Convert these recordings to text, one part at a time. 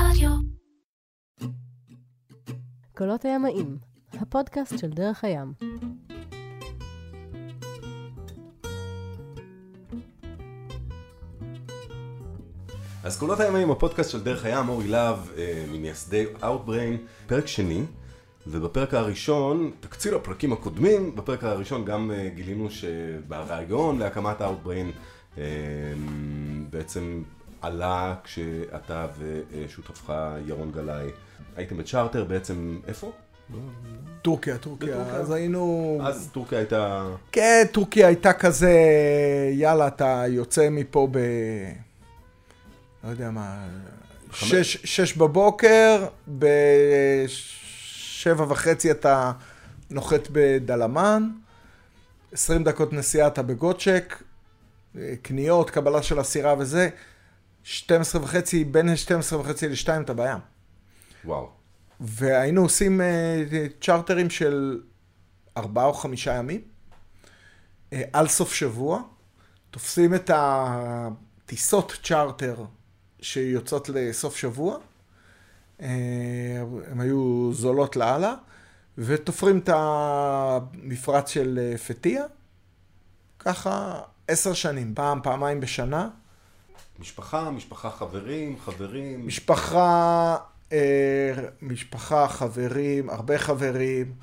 רדיו. קולות הימאים, הפודקאסט של דרך הים. אז קולות הימאים, הפודקאסט של דרך הים, אורי להב, אה, ממייסדי Outbrain, פרק שני, ובפרק הראשון, תקציר הפרקים הקודמים, בפרק הראשון גם אה, גילינו שהרעיון להקמת Outbrain אה, בעצם עלה כשאתה ושותפך ירון גלאי הייתם בצ'רטר בעצם, איפה? טורקיה, טורקיה. בטורקיה? אז היינו... אז טורקיה הייתה... כן, טורקיה הייתה כזה, יאללה, אתה יוצא מפה ב... לא יודע מה... שש, שש בבוקר, בשבע וחצי אתה נוחת בדלמן, עשרים דקות נסיעה אתה בגוצ'ק, קניות, קבלה של הסירה וזה, 12 וחצי, בין 12 וחצי ל-2 אתה בים. וואו. והיינו עושים אה, צ'רטרים של ארבעה או חמישה ימים, אה, על סוף שבוע, תופסים את הטיסות צ'רטר שיוצאות לסוף שבוע, אה, הן היו זולות לאללה, ותופרים את המפרץ של פתיה, ככה עשר שנים, פעם, פעמיים בשנה. משפחה, משפחה חברים, חברים. משפחה, אה, משפחה, חברים, הרבה חברים,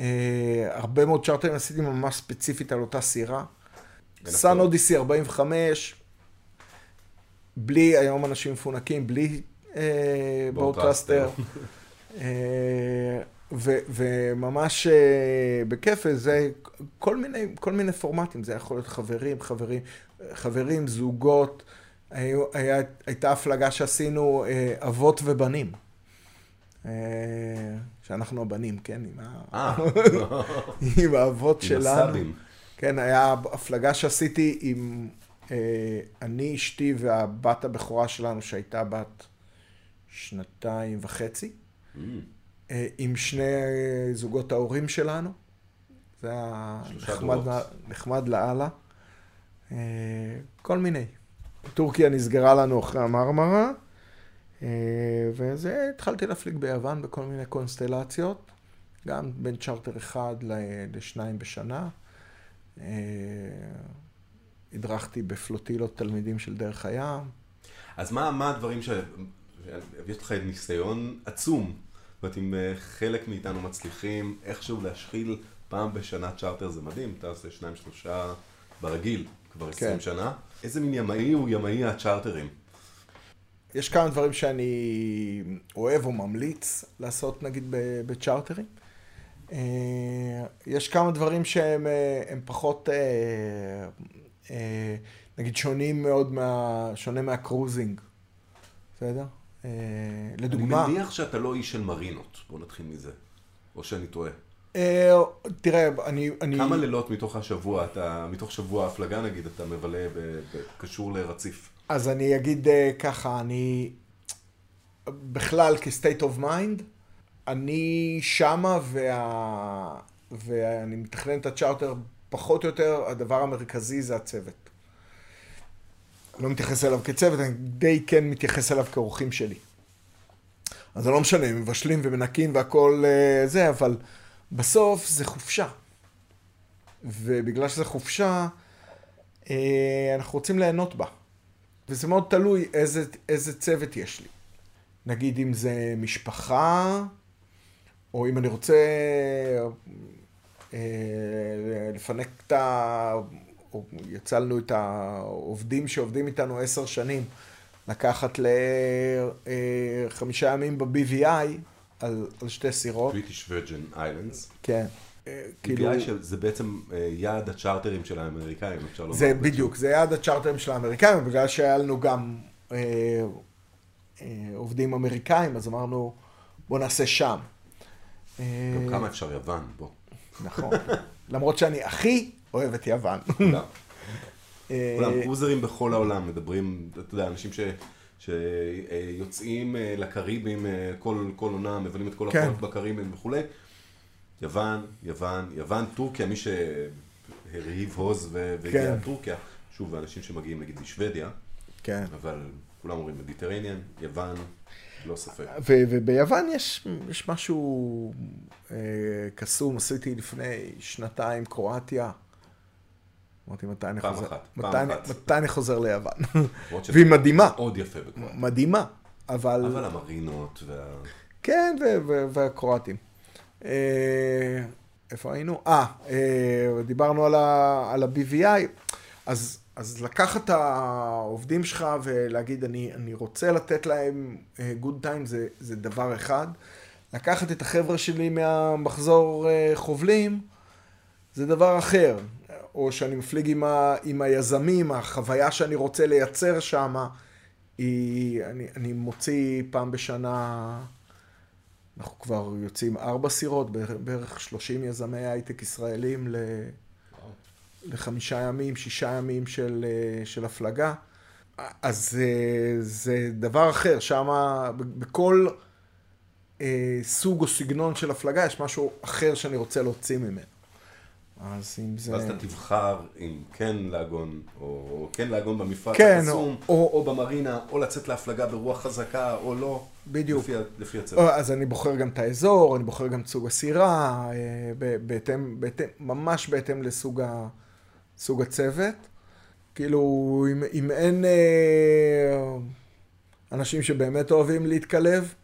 אה, הרבה מאוד צ'רטרים עשיתי ממש ספציפית על אותה סירה. סאן. אודיסי 45, בלי היום אנשים מפונקים, בלי אה, ברודקאסטר. ו- וממש אה, בכיף, זה כל מיני, כל מיני פורמטים, זה יכול להיות חברים, חברים, חברים, זוגות. היו, היה, הייתה הפלגה שעשינו אה, אבות ובנים. אה, שאנחנו הבנים, כן? עם, ה... עם האבות עם שלנו. הסבים. כן, היה הפלגה שעשיתי עם אני, אשתי והבת הבכורה שלנו, שהייתה בת שנתיים וחצי, Mm, עם שני זוגות ההורים שלנו. זה היה נחמד. נחמד לאללה. אה, כל מיני. טורקיה נסגרה לנו אחרי המרמרה, אה, וזה, התחלתי להפליג ביוון בכל מיני קונסטלציות, גם בין צ'רטר אחד לשניים בשנה. אה, הדרכתי בפלוטילות תלמידים של דרך הים. אז מה, מה הדברים ש... יש לך ניסיון עצום. זאת אומרת, אם אה, חלק מאיתנו מצליחים איכשהו להשחיל פעם בשנה צ'רטר, זה מדהים. אתה עושה שניים, שלושה ברגיל, כבר 20 כן. שנה. איזה מין ימאי הוא ימאי הצ'רטרים? יש כמה דברים שאני אוהב או ממליץ לעשות נגיד ב- בצ'רטרים. אה, יש כמה דברים שהם אה, הם פחות, נגיד שונים מאוד מה... שונה מהקרוזינג, בסדר? אה, לדוגמה, אני מניח שאתה לא איש של מרינות, בוא נתחיל מזה. או שאני טועה. אה, תראה, אני... כמה לילות מתוך השבוע, אתה, מתוך שבוע ההפלגה נגיד, אתה מבלה ב- ב- קשור לרציף? אז אני אגיד אה, ככה, אני בכלל כ-state of mind, אני שמה וה... ואני מתכנן את הצ'רטר פחות או יותר, הדבר המרכזי זה הצוות. לא מתייחס אליו כצוות, אני די כן מתייחס אליו כאורחים שלי. אז זה לא משנה, הם מבשלים ומנקים והכל אה, זה, אבל בסוף זה חופשה. ובגלל שזה חופשה, אה, אנחנו רוצים ליהנות בה. וזה מאוד תלוי איזה, איזה צוות יש לי. נגיד אם זה משפחה, או אם אני רוצה אה, לפנק את ה... או יצא לנו את העובדים שעובדים איתנו עשר שנים, לקחת לחמישה ימים ב-BVI על, על שתי סירות. British Virgin Islands. כן. אה, כאילו, BVI שזה בעצם אה, יעד הצ'רטרים של האמריקאים, אפשר לומר. זה. בדיוק, זה יעד הצ'רטרים של האמריקאים, בגלל שהיה לנו גם אה, אה, עובדים אמריקאים, אז אמרנו, בוא נעשה שם. אה, גם כמה אפשר יוון, בוא. נכון. למרות שאני הכי אוהב את יוון. כולם. אה, כולם קרוזרים בכל העולם, מדברים, אתה יודע, אנשים ש... שיוצאים אה, לקריבים אה, כל, כל עונה, מבלים את כל כן. החורף בקריבים וכולי. יוון, יוון, יוון, טורקיה, מי שהרהיב הוז ו- והגיע כן. לטורקיה, שוב, אנשים שמגיעים נגיד משוודיה, כן. אבל כולם אומרים מדיטרניאן, יוון, לא ספק. ו- וביוון יש, יש משהו אה, קסום, עשיתי לפני שנתיים קרואטיה. אמרתי, מתי אני חוזר? אחת, מתי, פעם אחת. מתי אני חוזר ליוון? והיא מדהימה, מאוד יפה בקרואטיה. מדהימה, אבל... אבל המרינות וה... כן, והקרואטים. אה, איפה היינו? אה, אה, דיברנו על ה- על ה-BVI, אז, אז לקחת את העובדים שלך ולהגיד, אני, אני רוצה לתת להם אה, good time, זה, זה דבר אחד. לקחת את החבר'ה שלי מהמחזור חובלים, זה דבר אחר. או שאני מפליג עם, ה, עם היזמים, החוויה שאני רוצה לייצר שם, אני, אני מוציא פעם בשנה, אנחנו כבר יוצאים ארבע סירות, בערך- בערך 30 יזמי הייטק ישראלים ל, לחמישה ימים, שישה ימים של, של הפלגה. אז זה, זה דבר אחר, שם בכל אה, סוג או סגנון של הפלגה יש משהו אחר שאני רוצה להוציא ממנו. אז אם זה... ואז אתה תבחר אם כן לעגון, או כן לעגון במפרץ כן, הקסום, או- או, או במרינה, או לצאת להפלגה ברוח חזקה, או לא. בדיוק. לפי, לפי הצוות. אז אני בוחר גם את האזור, אני בוחר גם את סוג הסירה, אה, בהתאם, בהתאם, ממש בהתאם לסוג ה, סוג הצוות. כאילו, אם, אם אין אה, אנשים שבאמת אוהבים להתקלב,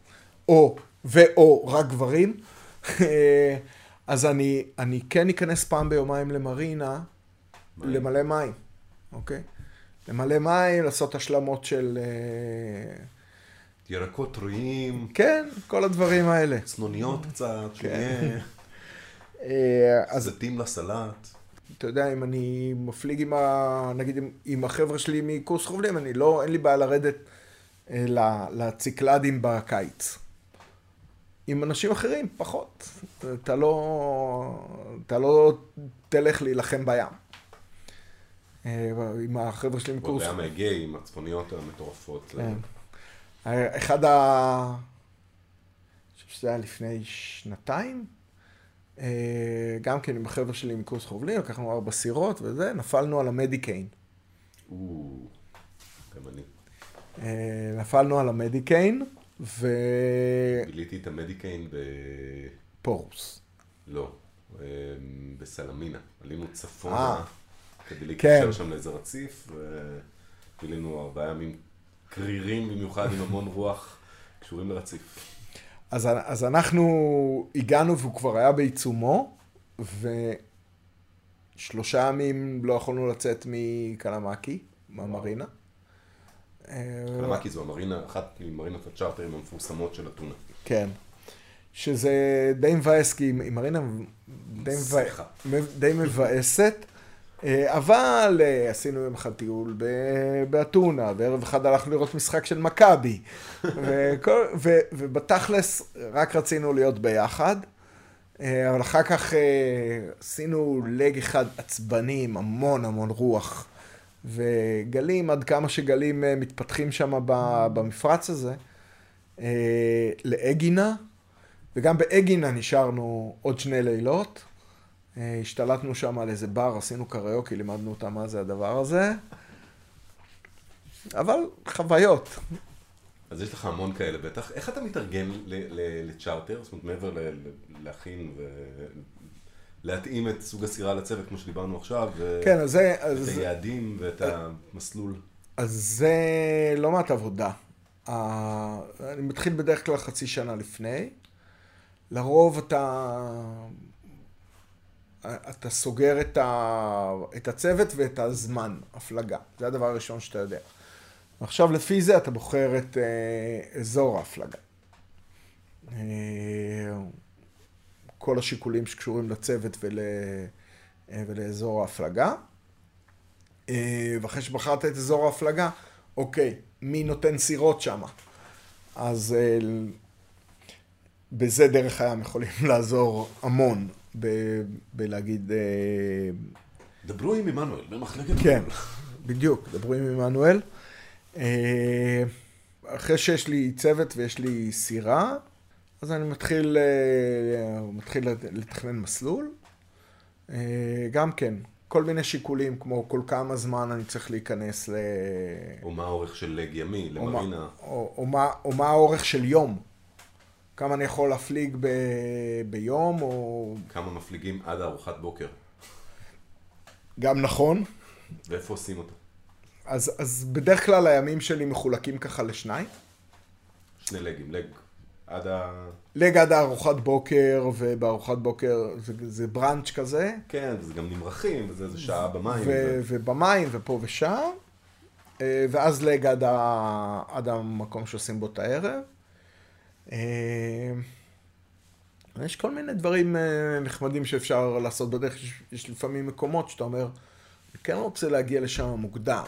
או, ואו רק גברים, אה, אז אני, אני כן אכנס פעם ביומיים למרינה, מים. למלא מים, אוקיי? למלא מים, לעשות השלמות של... אה, ירקות טריים, כן, כל הדברים האלה. צנוניות קצת, כן. שיהיה אה, אז זיתים לסלט. אתה יודע, אם אני מפליג עם ה... נגיד עם, החבר'ה שלי מקורס חובלים, אני לא, אין לי בעיה לרדת אה, לציקלדים בקיץ. עם אנשים אחרים, פחות. אתה לא, אתה לא תלך להילחם בים. אה, עם החבר'ה שלי או מקורס... בים האגאי עם הצפוניות המטורפות. כן. אחד ה... אני חושב שזה היה לפני שנתיים. אה, גם כן עם החבר'ה שלי מקורס חובלים, לקחנו ארבע סירות וזה, נפלנו על המדיקיין. אה, נפלנו על המדיקיין ביליתי את המדיקיין ב... ופורוס. לא, אמ, בסלמינה. עלינו אה. צפונה כדי כן. להיקשר שם לאיזה רציף, ובילינו ארבעה ימים קרירים במיוחד עם המון רוח קשורים לרציף. אז, אז אנחנו הגענו והוא כבר היה בעיצומו, ושלושה ימים לא יכולנו לצאת מקלמקי, מהמרינה. אה, קלמקי זו המרינה, אחת ממרינות הצ'ארטרים המפורסמות של אתונה. כן. שזה די מבאס, כי היא מרינה די, מבא... די מבאסת, אה, אבל אה, עשינו יום אחד טיול באתונה, וערב אחד הלכנו לראות משחק של מכבי, וכל- ו- ובתכלס רק רצינו להיות ביחד, אה, אבל אחר כך אה, עשינו לג אחד עצבני עם המון המון רוח. וגלים, עד כמה שגלים אה, מתפתחים שם במפרץ הזה, אה, לאגינה, וגם באגינה נשארנו עוד שני לילות. אה, השתלטנו שם על איזה בר, עשינו קריוקי, לימדנו אותם מה זה הדבר הזה. אבל חוויות. אז יש לך המון כאלה בטח. איך אתה מתארגן לצ'ארטר? זאת אומרת, מעבר להכין ולהתאים את סוג הסירה לצוות, כמו שדיברנו עכשיו, כן, אז זה, את אז, היעדים ואת המסלול. אז זה לא מעט עבודה. אני מתחיל בדרך כלל חצי שנה לפני. לרוב אתה, אתה סוגר את, ה, את הצוות ואת הזמן, הפלגה. זה הדבר הראשון שאתה יודע. עכשיו לפי זה אתה בוחר את אה, אזור ההפלגה. אה, כל השיקולים שקשורים לצוות ול, אה, ולאזור ההפלגה. אה, ואחרי שבחרת את אזור ההפלגה, אוקיי, מי נותן סירות שם? אז אה, בזה דרך הים יכולים לעזור המון ב- בלהגיד, דברו עם עמנואל במחלקת... כן, בדיוק, דברו עם עמנואל. אחרי שיש לי צוות ויש לי סירה, אז אני מתחיל, אה, מתחיל לתכנן מסלול. אה, גם כן, כל מיני שיקולים, כמו כל כמה זמן אני צריך להיכנס ל... או מה האורך של לג ימי, או למרינה. או, או, מה, או מה האורך של יום. כמה אני יכול להפליג ב, ביום, או... כמה מפליגים עד ארוחת בוקר. גם נכון. ואיפה עושים אותו? אז, אז בדרך כלל הימים שלי מחולקים ככה לשניים. שני לגים, לג עד ה... לג עד הארוחת בוקר, ובארוחת בוקר זה, זה בראנץ' כזה, כן, וזה גם נמרחים, וזה איזה שעה במים. ו, ו... ובמים ופה ושם, אה, ואז לג עד, ה, עד המקום שעושים בו את הערב. אה, יש כל מיני דברים אה, נחמדים שאפשר לעשות בדרך, יש, יש לפעמים מקומות שאתה אומר, אני כן רוצה להגיע לשם מוקדם.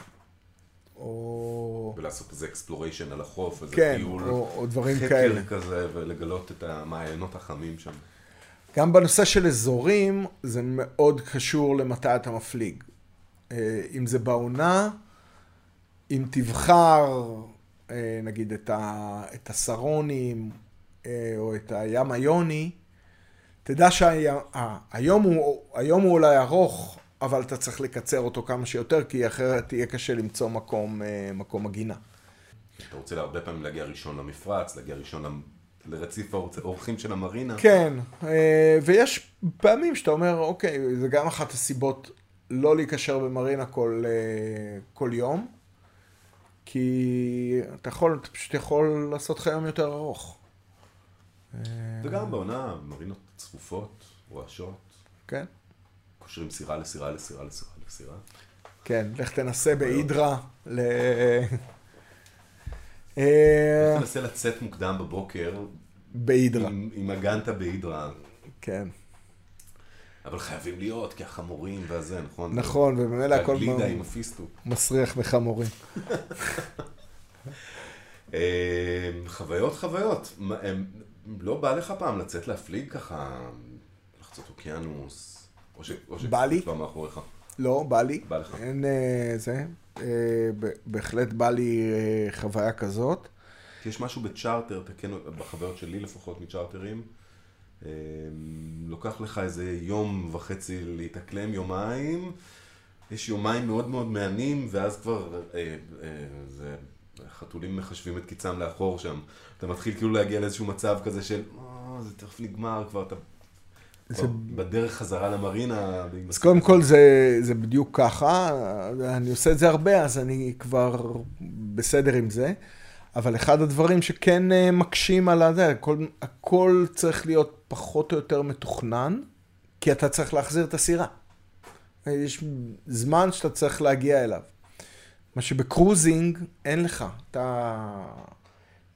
או... ולעשות איזה exploration על החוף, איזה כן, טיול או, או דברים חקר כאלה. כזה, ולגלות את המעיינות החמים שם. גם בנושא של אזורים, זה מאוד קשור למתי אתה מפליג. אה, אם זה בעונה, אם תבחר, אה, נגיד, את, ה, את הסרוניים, אה, או את הים היוני, תדע שהיום הוא, היום הוא אולי ארוך, אבל אתה צריך לקצר אותו כמה שיותר, כי אחרת תהיה קשה למצוא מקום, אה, מקום עגינה. אתה רוצה הרבה פעמים להגיע ראשון למפרץ, להגיע ראשון למ- לרציף האור- האורחים של המרינה. כן, אה, ויש פעמים שאתה אומר, אוקיי, זה גם אחת הסיבות לא להיקשר במרינה כל, אה, כל יום, כי אתה יכול, אתה פשוט יכול לעשות לך יום יותר ארוך. וגם בעונה, מרינות צפופות, רועשות, כן? קושרים סירה לסירה לסירה לסירה לסירה. כן, לך תנסה בהידרה ל... אה, תנסה לצאת מוקדם בבוקר, בהידרה, אם הגנת בהידרה, כן. אבל חייבים להיות, כי החמורים והזה, נכון? נכון, וממילא הכל והגלידה מ- עם הפיסטוק. מסריח בחמורים. אה, חוויות חוויות. לא בא לך פעם לצאת להפליג ככה, לחצות אוקיינוס, או ש... או בא לי. כבר מאחוריך. לא, בא לי. בא לך. אין אה, זה. אה, בהחלט בא לי אה, חוויה כזאת. יש משהו בצ'ארטר, תקן בחוויות שלי לפחות מצ'ארטרים, אה, לוקח לך איזה יום וחצי להתאקלם, יומיים, יש יומיים מאוד מאוד מהנים, ואז כבר אה, אה, זה, חתולים מחשבים את קיצם לאחור שם. אתה מתחיל כאילו להגיע לאיזשהו מצב כזה של, אה, זה תכף נגמר, כבר אתה כבר בדרך חזרה למרינה. אז קודם כל זה, זה בדיוק ככה, אני עושה את זה הרבה, אז אני כבר בסדר עם זה. אבל אחד הדברים שכן אה, מקשים על הזה, הכל, הכל צריך להיות פחות או יותר מתוכנן, כי אתה צריך להחזיר את הסירה. יש זמן שאתה צריך להגיע אליו. מה שב cruising אין לך. אתה...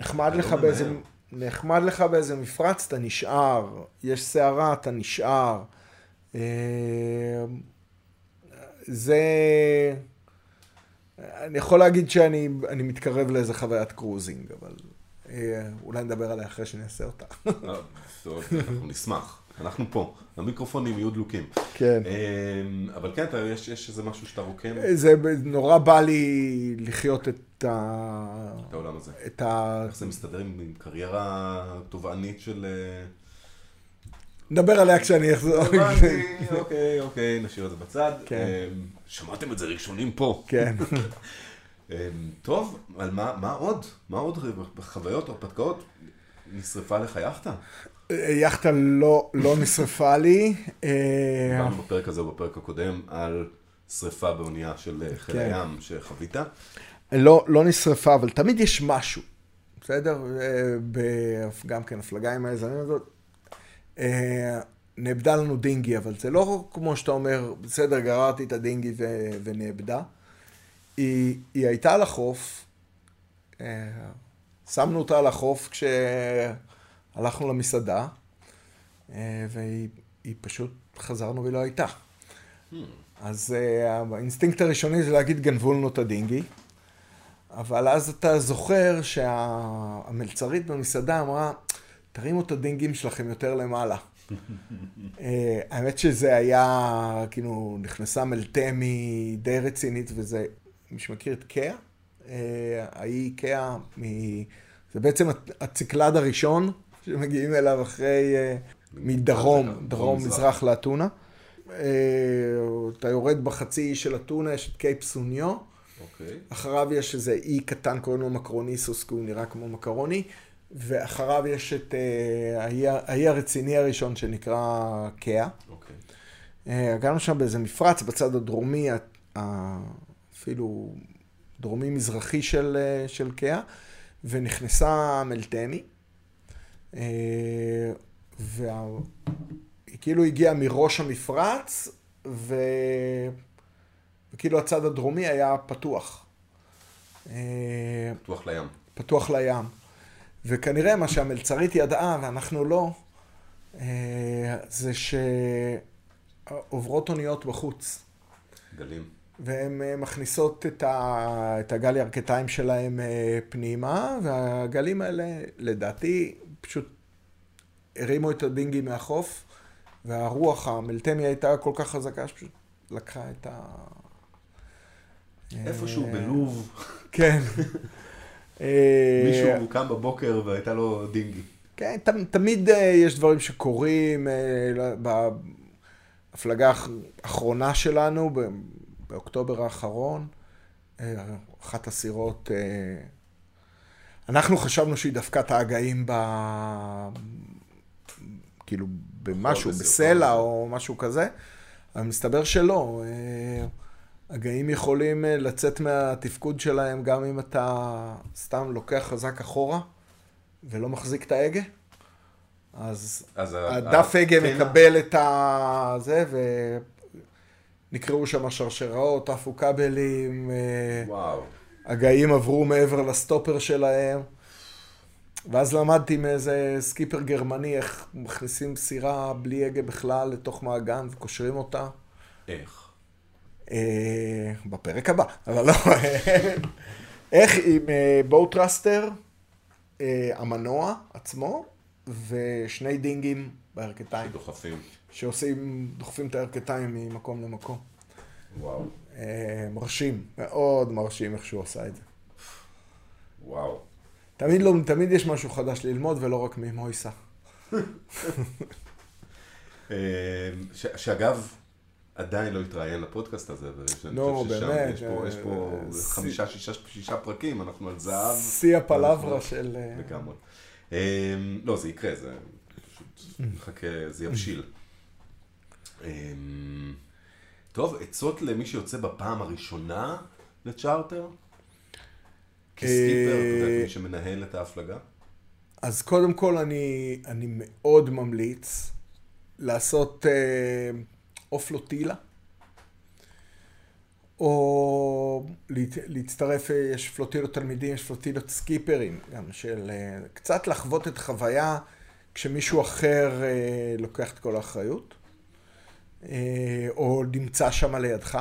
נחמד לך לא באיזה... נחמד לך באיזה מפרץ, אתה נשאר. יש סערה, אתה נשאר. אה, זה... אני יכול להגיד שאני אני מתקרב לאיזה חוויית cruising, אבל אה, אולי נדבר עליה אחרי שאני אעשה אותה. טוב, אנחנו נשמח, אנחנו פה, המיקרופונים יהיו דלוקים. כן. אה, אבל כן, אתה- יש יש איזה משהו שאתה רוקם זה נורא בא לי לחיות את ה... את העולם הזה. את ה... איך זה מסתדר עם קריירה תובענית של... אה, נדבר עליה כשאני אחזור. הבנתי, אוקיי, אוקיי, נשאיר את זה בצד. כן. אה, שמעתם את זה ראשונים פה. כן. אה, טוב, על מה מה עוד? מה עוד בחוויות, הרפתקאות? נשרפה לך יאכטה? יאכטה לא, לא נשרפה לי. אה, דיברנו בפרק הזה ובפרק הקודם על שריפה באונייה של אה, חיל כן. הים שחווית. לא, לא נשרפה, אבל תמיד יש משהו, בסדר? אה, גם כן, הפלגה עם היזמים הזאת. נאבדה לנו דינגי, אבל זה לא כמו שאתה אומר, בסדר, גררתי את הדינגי ו- ונאבדה. היא, היא הייתה על החוף, שמנו אותה על החוף כשהלכנו למסעדה, אה, והיא היא פשוט, חזרנו והיא לא הייתה. אז אה, האינסטינקט הראשוני זה להגיד גנבו לנו את ה dinghy. אבל אז אתה זוכר שהמלצרית במסעדה אמרה, תרימו את ה dinghies שלכם יותר למעלה. אה, האמת שזה היה, כאילו, נכנסה מלטמי די רצינית, וזה, מי שמכיר את קאה, אה, ההיא קאה, מ- זה בעצם הציקלד הראשון שמגיעים אליו אחרי, אה, מדרום, דרום מזרח. לאתונה. אתה יורד בחצי אי של אתונה, יש את קייפ סוניו. אוקיי. אחריו יש איזה אי קטן, קוראים לו מקרוניסוס, כי הוא נראה כמו מקרוני. ואחריו יש את אה, האי- הרציני הראשון שנקרא קאה. אוקיי. אה, הגענו שם באיזה מפרץ בצד הדרומי, אפילו דרומי-מזרחי של, אה, של קאה, ונכנסה מלטמי. אה, וה... היא כאילו הגיעה מראש המפרץ, ו... וכאילו הצד הדרומי היה פתוח. אה, פתוח לים. פתוח לים. וכנראה מה שהמלצרית ידעה, ואנחנו לא, זה שעוברות אוניות בחוץ, גלים. והן אה, מכניסות את, ה... את הגל ירכתיים שלהם אה, פנימה, והגלים האלה, לדעתי, פשוט הרימו את הדינגי מהחוף, והרוח המלטמי הייתה כל כך חזקה, שפשוט לקחה את ה... איפשהו אה, בלוב, כן. מישהו קם בבוקר והייתה לו דינגי. כן, ת, תמיד יש דברים שקורים. Uh, בהפלגה האח- האחרונה שלנו, באוקטובר האחרון, uh, אחת הסירות, uh, אנחנו חשבנו שהיא דפקה את ההגאים ב... כאילו במשהו. בסלע או משהו כזה, אבל מסתבר שלא. Uh, הגאים יכולים לצאת מהתפקוד שלהם גם אם אתה סתם לוקח חזק אחורה ולא מחזיק את ההגה. אז אז הדף הגה הקטע- מקבל את ה... זה, ונקראו שם שרשראות, עפו כבלים, אה. הגאים עברו מעבר לסטופר שלהם. ואז למדתי מאיזה סקיפר גרמני איך מכניסים סירה בלי הגה בכלל לתוך מעגן וקושרים אותה. איך? אה, בפרק הבא, אבל לא. איך עם bow thruster, המנוע עצמו, ושני dinghies בירכתיים, דוחפים. שעושים, דוחפים את הירכתיים ממקום למקום. וואו. אה, מרשים, מאוד מרשים איך שהוא עשה את זה. וואו. תמיד, לא, תמיד יש משהו חדש ללמוד, ולא רק ממויסה. אה, ש- שאגב, עדיין לא התראיין לפודקאסט הזה, ואני חושב ששם באמת, יש פה, יש פה אה, חמישה, שישה, שישה פרקים, אנחנו על זהב. שיא הפלברה של... אה, לגמרי. אה, לא, זה יקרה, זה פשוט מחכה, זה יבשיל. אה, טוב, עצות למי שיוצא בפעם הראשונה לצ'ארטר? כסקיפר, אתה יודע, אה, כמי שמנהל את ההפלגה? אז קודם כל אני, אני מאוד ממליץ לעשות אה, או פלוטילה, או להת, להצטרף, אה, יש פלוטילות תלמידים, יש פלוטילות סקיפרים, גם של אה, קצת לחוות את חוויה כשמישהו אחר אה, לוקח את כל האחריות, אה, או נמצא שם לידך.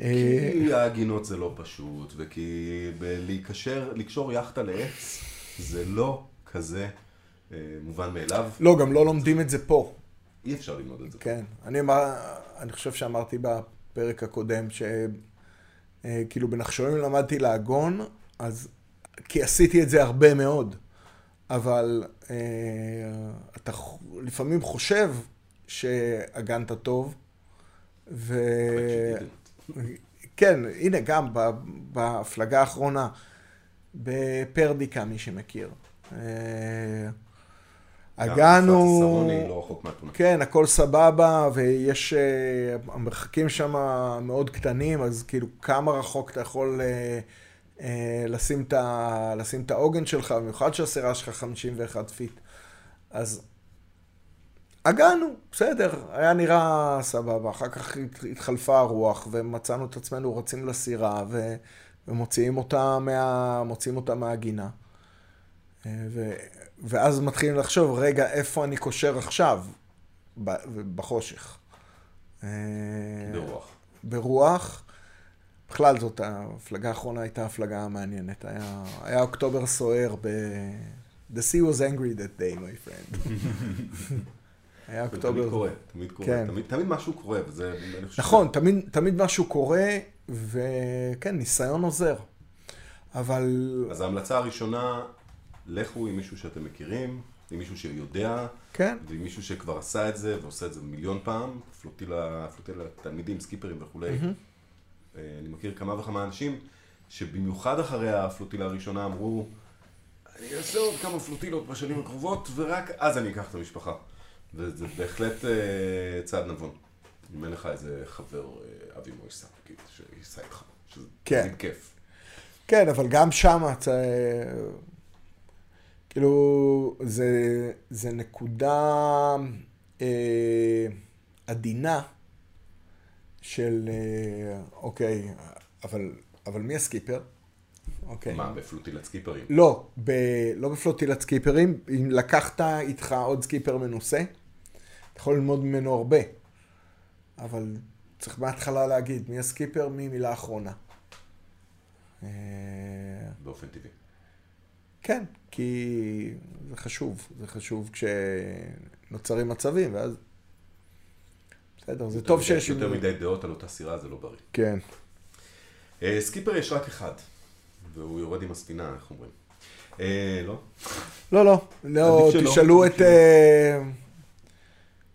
אה, כי ההגינות זה לא פשוט, וכי להיקשר, לקשור יאכטה לעץ, זה לא כזה אה, מובן מאליו. לא, גם לא לומדים את זה פה. אי אפשר ללמוד את זה. כן, אני, אמר, אני חושב שאמרתי בפרק הקודם, שכאילו בנחשונים למדתי לעגון, אז כי עשיתי את זה הרבה מאוד, אבל אה, אתה לפעמים חושב שהגנת טוב, ו... כן, הנה, גם בהפלגה האחרונה, בפרדיקה, מי שמכיר. אה, הגענו... לא. כן, הכל סבבה, ויש... אה, המרחקים שם מאוד קטנים, אז כאילו כמה רחוק אתה יכול אה, לשים את העוגן שלך, במיוחד שהסירה שלך 51 פיט. אז הגענו, בסדר, היה נראה סבבה. אחר כך הת- התחלפה הרוח, ומצאנו את עצמנו רצים לסירה, ו... ומוציאים אותה, מה... אותה מהגינה. אה, ו... ואז מתחילים לחשוב, רגע, איפה אני קושר עכשיו? ב- בחושך. אה, ברוח. ברוח. בכלל זאת, ההפלגה האחרונה הייתה הפלגה מעניינת. היה, היה אוקטובר סוער ב... The sea was angry that day, my friend. היה זה תמיד אוקטובר... קורה, תמיד קורה. כן. תמיד- תמיד משהו קורה, וזה... נכון, תמיד, תמיד משהו קורה, וכן, ניסיון עוזר. אבל... אז ההמלצה הראשונה, לכו עם מישהו שאתם מכירים, עם מישהו שיודע, כן, ועם מישהו שכבר עשה את זה, ועושה את זה מיליון פעם, פלוטילה, פלוטילה, תלמידים, סקיפרים וכולי. אה, אני מכיר כמה וכמה אנשים שבמיוחד אחרי הפלוטילה הראשונה אמרו, אני אעשה עוד כמה פלוטילות בשנים הקרובות, ורק אז אני אקח את המשפחה. וזה בהחלט אה, צעד נבון. אם אין לך איזה חבר, אה, אבי מויסה, נגיד, שייסע איתך, שזה כן. כיף. כן, אבל גם שם, אתה... כאילו, זה, זה נקודה אה, עדינה של, אה, אוקיי, אבל, אבל מי הסקיפר? אוקיי. מה, בפלוטילת סקיפרים? לא, ב, לא בפלוטילת סקיפרים, אם לקחת איתך עוד סקיפר מנוסה, אתה יכול ללמוד ממנו הרבה, אבל צריך מההתחלה להגיד מי הסקיפר, מי מילה אחרונה. אה, באופן טבעי. כן, כי זה חשוב, זה חשוב כשנוצרים מצבים, ואז... בסדר, זה טוב שיש... יותר מדי דעות על אותה סירה זה לא בריא. כן. אה, סקיפר יש רק אחד, והוא יורד עם הספינה, איך אומרים? אה, לא? לא, לא, לא, תשאלו את...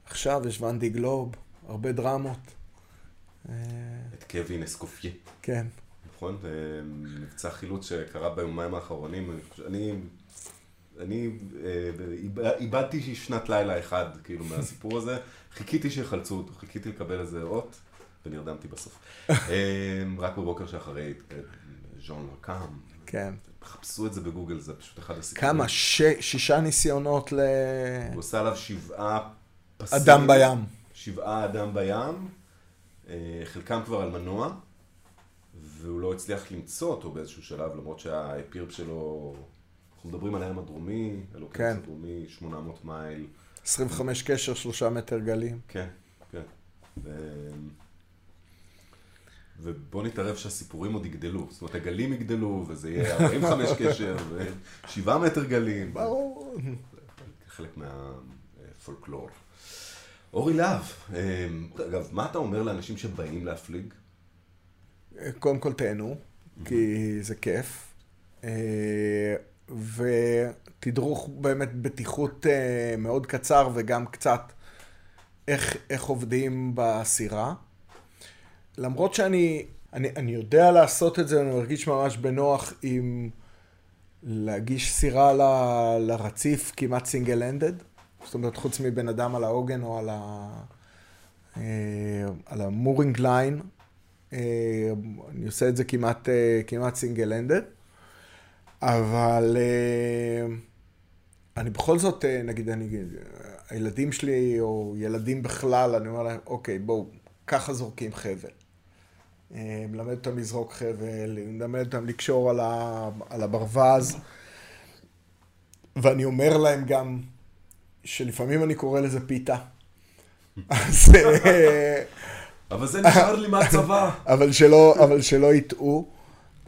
אה, עכשיו יש ואנדי גלוב, הרבה דרמות. אה, את קווין אסקופיה, כן. נכון? זה מבצע חילוץ שקרה ביומיים האחרונים. אני אני... אה, איב- איבדתי שנת לילה אחד, כאילו, מהסיפור הזה. חיכיתי שיחלצו אותו, חיכיתי לקבל איזה אות, ונרדמתי בסוף. אה, רק בבוקר שאחרי, אה, ז'אן לקאם. כן. חפשו את זה בגוגל, זה פשוט אחד הסיפורים. כמה? ש... שישה ניסיונות ל... הוא עושה עליו שבעה פסים. אדם בים. שבעה אדם בים, אה, חלקם כבר על מנוע, והוא לא הצליח למצוא אותו באיזשהו שלב, למרות שהאפירפ שלו, אנחנו מדברים על הים הדרומי, אלוקי כן. הדרומי, 800 מייל, 25 קשר, שלושה מטר גלים. כן, כן. ו... ובוא נתערב שהסיפורים עוד יגדלו, זאת אומרת הגלים יגדלו, וזה יהיה 45 קשר, ו-7 מטר גלים. ברור. חלק מהפולקלור. אורי להב, אה, אגב, מה אתה אומר לאנשים שבאים להפליג? קודם כל תהנו, כי זה כיף. אה, ותדרוך באמת בטיחות אה, מאוד קצר וגם קצת איך, איך עובדים בסירה. למרות שאני אני, אני יודע לעשות את זה, אני מרגיש ממש בנוח עם להגיש סירה ל, לרציף כמעט single handed. זאת אומרת, חוץ מבן אדם על העוגן או על, ה, אה, על ה mooring line, אה, אני עושה את זה כמעט, אה, כמעט סינגל אנדד. אבל אני בכל זאת, נגיד, אני, הילדים שלי, או ילדים בכלל, אני אומר להם, אוקיי, בואו, ככה זורקים חבל. מלמד אותם לזרוק חבל, מלמד אותם לקשור על, ה, על הברווז, ואני אומר להם גם שלפעמים אני קורא לזה פיתה. אז, אה, אבל זה נשאר לי מהצבא. אבל שלא, אבל שלא יטעו.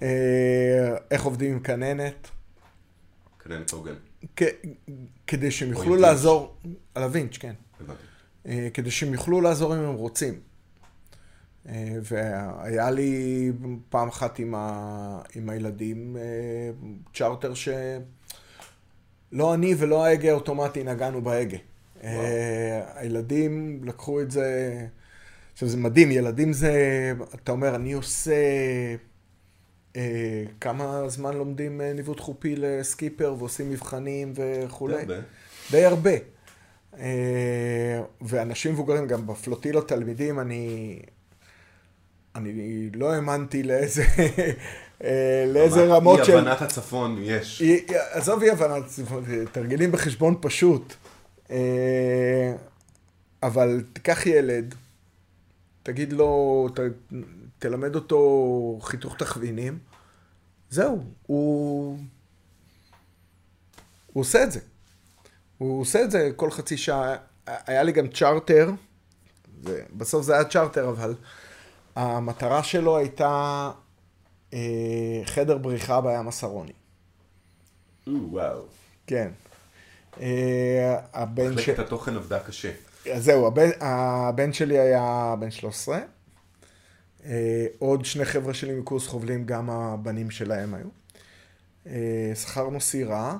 אה, איך עובדים עם כננת, כננת עוגן, כדי שהם יוכלו לעזור, על הווינץ', כן. אה, כדי שהם יוכלו לעזור אם הם רוצים. והיה לי פעם אחת עם, ה... עם הילדים צ'רטר שלא אני ולא ההגה האוטומטי נגענו בהגה. אה, הילדים לקחו את זה, עכשיו זה מדהים, ילדים זה, אתה אומר, אני עושה, אה, כמה זמן לומדים אה, ניווט חופי לסקיפר ועושים מבחנים וכולי? הרבה. די הרבה. אה, ואנשים מבוגרים, גם בפלוטילות תלמידים, אני, אני לא האמנתי לאיזה, לאיזה מה- רמות של... אי הבנת הצפון יש. עזוב אי הבנת, תרגילים בחשבון פשוט. אה, אבל תיקח ילד, תגיד לו, ת, תלמד אותו חיתוך תכווינים, זהו, הוא... הוא עושה את זה. הוא עושה את זה כל חצי שעה. היה לי גם צ'רטר, בסוף זה היה צ'רטר, אבל המטרה שלו הייתה אה, חדר בריחה בים הסרוני. או, וואו. כן. אה, הבן ש... מחלקת התוכן עבדה קשה. אז זהו, הבן, הבן שלי היה בן 13. אה, עוד שני חבר'ה שלי מקורס חובלים, גם הבנים שלהם היו. אה, שכרנו סירה,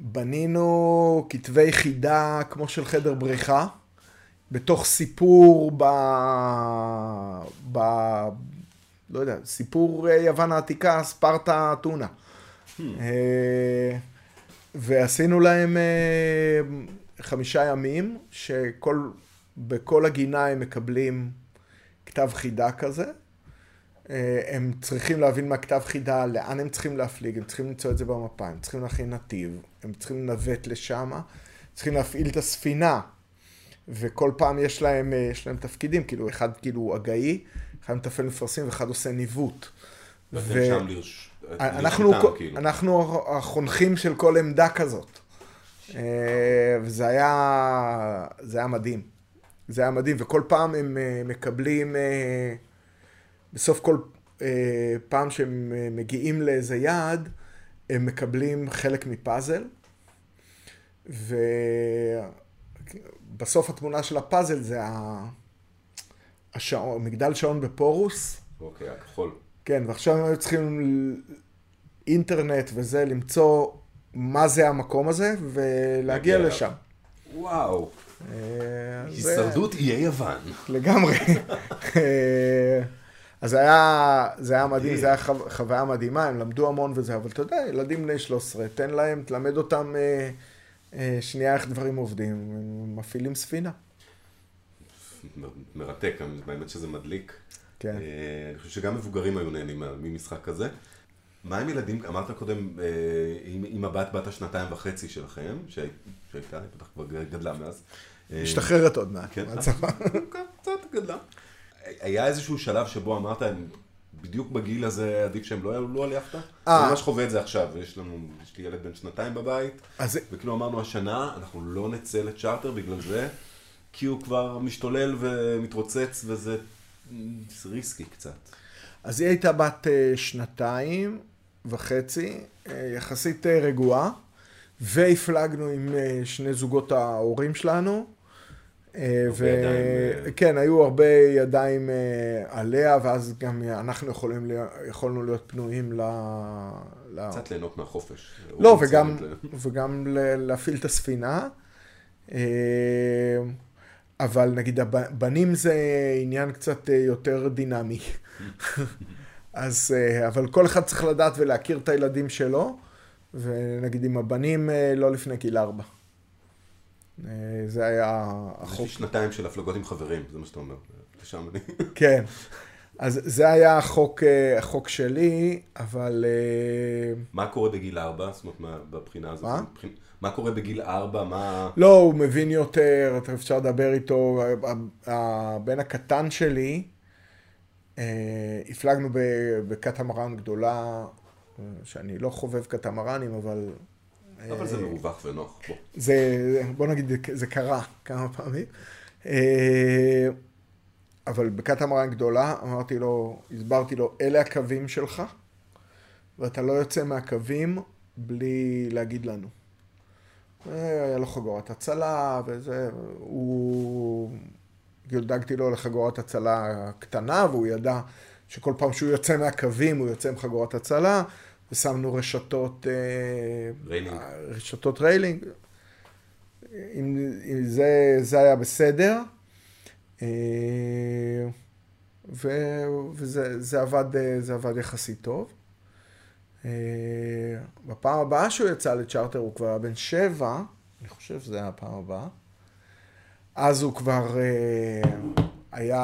בנינו כתבי חידה כמו של חדר בריחה, בתוך סיפור ב... ב... לא יודע, סיפור אה, יוון העתיקה, ספרטה אתונה. Hmm. אה, ועשינו להם אה, חמישה ימים, שכל, בכל הגינה הם מקבלים כתב חידה כזה. הם צריכים להבין מהכתב חידה לאן הם צריכים להפליג, הם צריכים למצוא את זה במפה, הם צריכים להכין נתיב, הם צריכים לנווט לשם, צריכים להפעיל את הספינה, וכל פעם יש להם, יש להם תפקידים, כאילו אחד כאילו אגאי, אחד מתפעל מפרסים ואחד עושה ניווט. ואתם ו... שם לרש... אנחנו, כאילו. אנחנו החונכים של כל עמדה כזאת. אה, וזה היה, זה היה מדהים. זה היה מדהים, וכל פעם הם אה, מקבלים, אה, בסוף כל פעם שהם מגיעים לאיזה יעד, הם מקבלים חלק מפאזל, ובסוף התמונה של הפאזל זה השעון, מגדל שעון בפורוס. אוקיי, הכחול. כן, ועכשיו הם היו צריכים אינטרנט וזה, למצוא מה זה המקום הזה, ולהגיע לשם. וואו. אה, הישרדות איי יוון. לגמרי. אה, אז זה היה, זה היה מדהים, היה חו, חוויה מדהימה, הם למדו המון וזה, אבל אתה יודע, ילדים בני 13, תן להם, תלמד אותם אה, שנייה איך דברים עובדים, מפעילים ספינה. מרתק, באמת שזה מדליק. כן. אה, אני חושב שגם מבוגרים היו נהנים ממשחק כזה. מה עם ילדים, אמרת קודם, אה, עם הבת בת השנתיים וחצי שלכם, שהייתה, היא בטח כבר גדלה מאז. אה, משתחררת עוד מעט. כן, קצת גדלה. היה איזשהו שלב שבו אמרת, בדיוק בגיל הזה עדיף שהם לא יעלו על יאכטה? אני ממש חווה את זה עכשיו, יש לנו, יש לי ילד בן שנתיים בבית, וכאילו אמרנו השנה, אנחנו לא נצא לצ'ארטר בגלל זה, כי הוא כבר משתולל ומתרוצץ וזה ריסקי קצת. אז היא הייתה בת אה, שנתיים וחצי, אה, יחסית אה, רגועה, והפלגנו עם שני זוגות ההורים שלנו. ו... כן, היו הרבה ידיים עליה, ואז גם אנחנו יכולים, יכולנו להיות פנויים ל... קצת ליהנות מהחופש. לא, וגם, וגם להפעיל את הספינה. אבל נגיד הבנים זה עניין קצת אה, יותר דינמי. אז, אה, אבל כל אחד צריך לדעת ולהכיר את הילדים שלו, ונגיד עם הבנים אה, לא לפני גיל ארבע. זה היה החוק. יש שנתיים של הפלגות עם חברים, זה מה שאתה אומר. שם אני. כן. אז זה היה החוק, החוק שלי, אבל... מה קורה בגיל ארבע? זאת אומרת, בבחינה הזאת? מה? מה קורה בגיל ארבע? מה... לא, הוא מבין יותר, אפשר לדבר איתו. הבן הקטן שלי, אה, הפלגנו בקטמרן גדולה, שאני לא חובב קטמרנים, אבל... אבל זה מרווח ונוח. בוא. זה, בוא נגיד, זה קרה כמה פעמים. אה, אבל בקטמרן גדולה, אמרתי לו, הסברתי לו, אלה הקווים שלך, ואתה לא יוצא מהקווים בלי להגיד לנו. היה לו חגורת הצלה וזה, הוא... דאגתי לו לחגורת הצלה קטנה והוא ידע שכל פעם שהוא יוצא מהקווים הוא יוצא עם חגורת הצלה ושמנו רשתות... אה, railing. רשתות railing. אם, אם זה, זה היה בסדר. אה, ו, וזה זה עבד, זה עבד יחסית טוב. אה, בפעם הבאה שהוא יצא לצ'רטר הוא כבר היה בן שבע, אני חושב שזה היה הפעם הבאה. אז הוא כבר אה, היה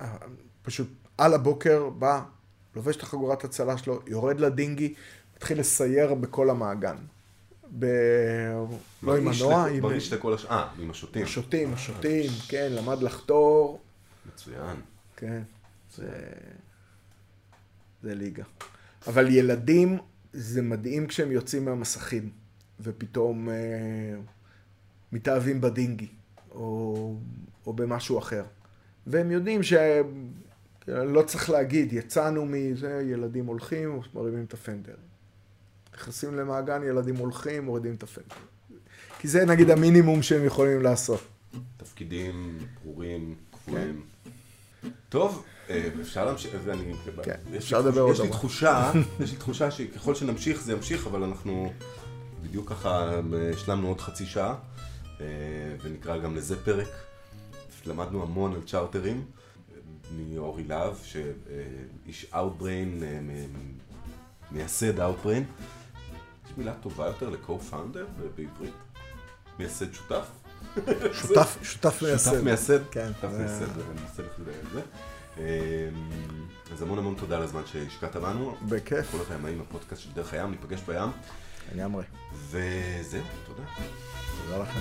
אה, פשוט על הבוקר בא, לובש את החגורת הצלה שלו, יורד לדינגי, מתחיל לסייר בכל המעגן. ב... לא עם מנוע, עם... מרגיש את הכל הש... אה, עם השוטים. השוטים, השוטים, כן, למד לחתור. מצוין. כן, זה... זה ליגה. אבל ילדים, זה מדהים כשהם יוצאים מהמסכים, ופתאום אה, מתאהבים בדינגי, או, או במשהו אחר. והם יודעים שלא צריך להגיד, יצאנו מזה, ילדים הולכים, מרימים את הפנדר. נכנסים למעגן, ילדים הולכים, מורידים את הפנדר. כי זה נגיד המינימום שהם יכולים לעשות. תפקידים ברורים, קבועים. כן. טוב, אפשר להמשיך, ואני... כן, יש לי אפשר לדבר עוד יש לי. תחושה, יש לי תחושה שככל שנמשיך זה ימשיך, אבל אנחנו בדיוק ככה אה, השלמנו עוד חצי שעה, אה, ונקרא גם לזה פרק. למדנו המון על צ'ארטרים, אה, מאורי להב, שאיש Outbrain, אה, מייסד Outbrain. יש מילה טובה יותר ל-co-founder בעברית? מייסד שותף? שותף, שותף מייסד. שותף מייסד? כן. שותף זה- מייסד, אני מנסה לדייק את זה. אמ, אז המון המון תודה על הזמן שהשקעת בנו. בכיף, כל הימאים, הפודקאסט של דרך הים, ניפגש בים. לגמרי. וזהו, תודה. תודה לכם.